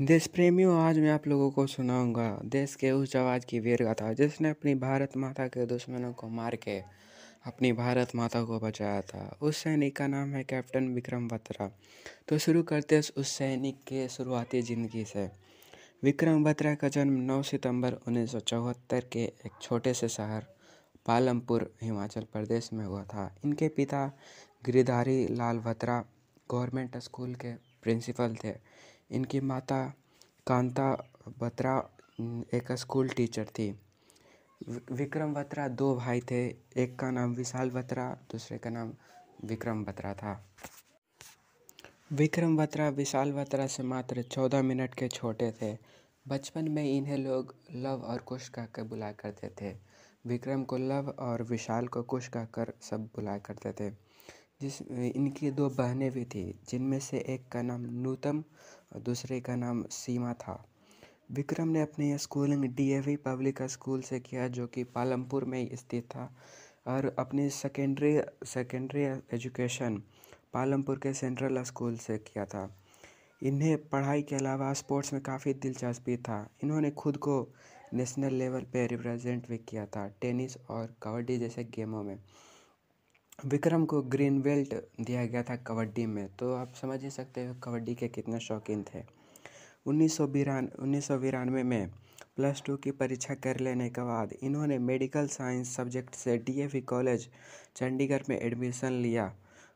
देश प्रेमियों, आज मैं आप लोगों को सुनाऊँगा देश के उस जवान की वीर गाथा जिसने अपनी भारत माता के दुश्मनों को मार के अपनी भारत माता को बचाया था। उस सैनिक का नाम है कैप्टन विक्रम बत्रा। तो शुरू करते हैं उस सैनिक के शुरुआती ज़िंदगी से। विक्रम बत्रा का जन्म 9 सितंबर उन्नीस सौ चौहत्तर के एक छोटे से शहर पालमपुर, हिमाचल प्रदेश में हुआ था। इनके पिता गिरिधारी लाल बत्रा गवर्नमेंट स्कूल के प्रिंसिपल थे। इनकी माता कांता बत्रा एक स्कूल टीचर थी। विक्रम बत्रा दो भाई थे, एक का नाम विशाल बत्रा, दूसरे का नाम विक्रम बत्रा था। विक्रम बत्रा, विशाल बत्रा से मात्र चौदह मिनट के छोटे थे। बचपन में इन्हें लोग लव और कुश कहकर बुलाया करते थे। विक्रम को लव और विशाल को कुश कहकर सब बुलाया करते थे। जिस, इनकी दो बहनें भी थी, जिनमें से एक का नाम नूतम और दूसरे का नाम सीमा था। विक्रम ने अपनी स्कूलिंग डीएवी पब्लिक स्कूल से किया, जो कि पालमपुर में स्थित था, और अपनी सेकेंडरी सेकेंडरी एजुकेशन पालमपुर के सेंट्रल स्कूल से किया था। इन्हें पढ़ाई के अलावा स्पोर्ट्स में काफ़ी दिलचस्पी था। इन्होंने खुद को नेशनल लेवल पे रिप्रेजेंट भी किया था, टेनिस और कबड्डी जैसे गेमों में। विक्रम को ग्रीन बेल्ट दिया गया था कबड्डी में। तो आप समझ ही सकते हो कबड्डी के कितने शौकीन थे। उन्नीस सौ बिरान, उन्नीस सौ बिरानवे में प्लस टू की परीक्षा कर लेने के बाद इन्होंने मेडिकल साइंस सब्जेक्ट से डीएवी कॉलेज चंडीगढ़ में एडमिशन लिया।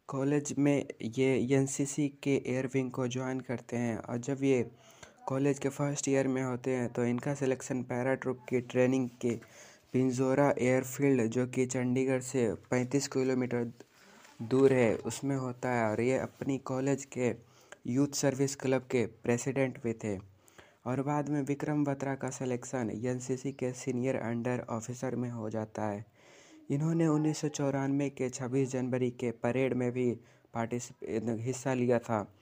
कॉलेज में ये एनसीसी के एयर विंग को ज्वाइन करते हैं और जब ये कॉलेज के फ़र्स्ट ईयर में होते हैं तो इनका सिलेक्शन पैराट्रूप की ट्रेनिंग के पिंजौरा एयरफील्ड, जो कि चंडीगढ़ से पैंतीस किलोमीटर दूर है, उसमें होता है और ये अपनी कॉलेज के यूथ सर्विस क्लब के प्रेसिडेंट भी थे। और बाद में विक्रम बत्रा का सिलेक्शन एनसीसी के सीनियर अंडर ऑफिसर में हो जाता है। इन्होंने उन्नीस सौ चौरानवे के 26 जनवरी के परेड में भी पार्टिसिपेट हिस्सा लिया था।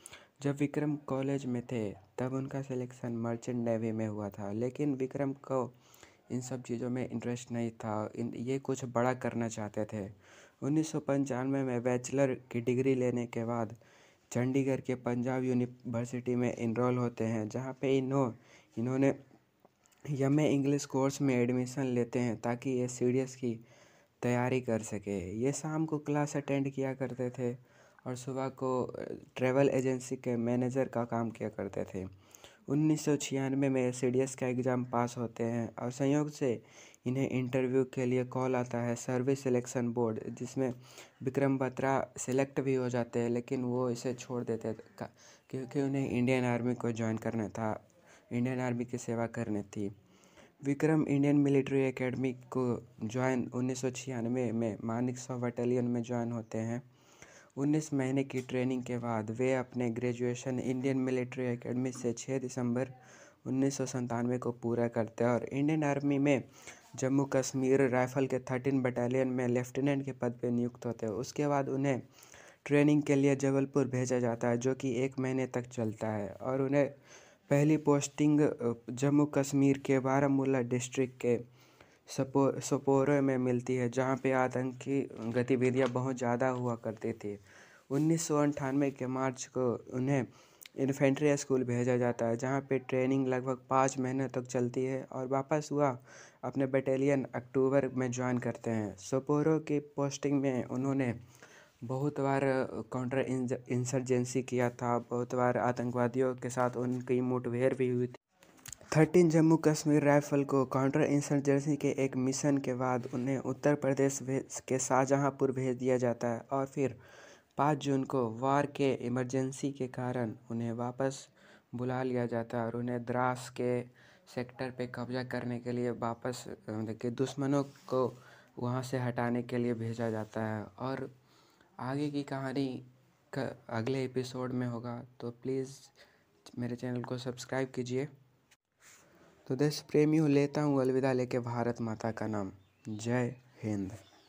जब विक्रम कॉलेज में थे, तब उनका सिलेक्शन मर्चेंट नेवी में हुआ था, लेकिन विक्रम को इन सब चीज़ों में इंटरेस्ट नहीं था। इन, ये कुछ बड़ा करना चाहते थे। उन्नीस सौ पंचानवे में बैचलर की डिग्री लेने के बाद चंडीगढ़ के पंजाब यूनिवर्सिटी में इनरोल होते हैं, जहाँ पे इन्हों इन्होंने एम इंग्लिश कोर्स में एडमिशन लेते हैं ताकि ये सी की तैयारी कर सके। ये शाम को क्लास अटेंड किया करते थे और सुबह को ट्रैवल एजेंसी के मैनेजर का काम किया करते थे। उन्नीस सौ छियानवे में सी का एग्ज़ाम पास होते हैं और संयोग से इन्हें इंटरव्यू के लिए कॉल आता है सर्विस सिलेक्शन बोर्ड, जिसमें विक्रम बत्रा सेलेक्ट भी हो जाते हैं, लेकिन वो इसे छोड़ देते क्योंकि उन्हें इंडियन आर्मी को ज्वाइन करना था, इंडियन आर्मी की सेवा करनी थी। विक्रम इंडियन मिलिट्री एकेडमी को ज्वाइन उन्नीस सौ छियानवे में मानिक सौ बटालियन में ज्वाइन होते हैं। उन्नीस महीने की ट्रेनिंग के बाद वे अपने ग्रेजुएशन इंडियन मिलिट्री एकेडमी से 6 दिसंबर उन्नीस को पूरा करते हैं और इंडियन आर्मी में जम्मू कश्मीर राइफल के थर्टीन बटालियन में लेफ्टिनेंट के पद पर नियुक्त होते हैं। उसके बाद उन्हें ट्रेनिंग के लिए जबलपुर भेजा जाता है, जो कि एक महीने तक चलता है और उन्हें पहली पोस्टिंग जम्मू कश्मीर के बारामूला डिस्ट्रिक्ट के सपो, सपोरे में मिलती है, जहाँ पे आतंकी गतिविधियाँ बहुत ज़्यादा हुआ करती थी। उन्नीस सौ के मार्च को उन्हें इन्फेंट्री स्कूल भेजा जाता है, जहाँ पे ट्रेनिंग लगभग पाँच महीने तक चलती है और वापस हुआ अपने बटालियन अक्टूबर में ज्वाइन करते हैं। सपोरो की पोस्टिंग में उन्होंने बहुत बार काउंटर इंसर्जेंसी किया था, बहुत बार आतंकवादियों के साथ उनकी मुठभेड़ भी हुई थर्टीन जम्मू कश्मीर राइफल को काउंटर इंसर्जेंसी के एक मिशन के बाद उन्हें उत्तर प्रदेश के शाहजहांपुर भेज दिया जाता है और फिर पाँच जून को वार के इमरजेंसी के कारण उन्हें वापस बुला लिया जाता है और उन्हें द्रास के सेक्टर पे कब्जा करने के लिए वापस, देखिए, दुश्मनों को वहाँ से हटाने के लिए भेजा जाता है। और आगे की कहानी का अगले एपिसोड में होगा तो प्लीज़ मेरे चैनल को सब्सक्राइब कीजिए। तो देश प्रेमी हो लेता हूँ अलविदा लेके भारत माता का नाम। जय हिंद।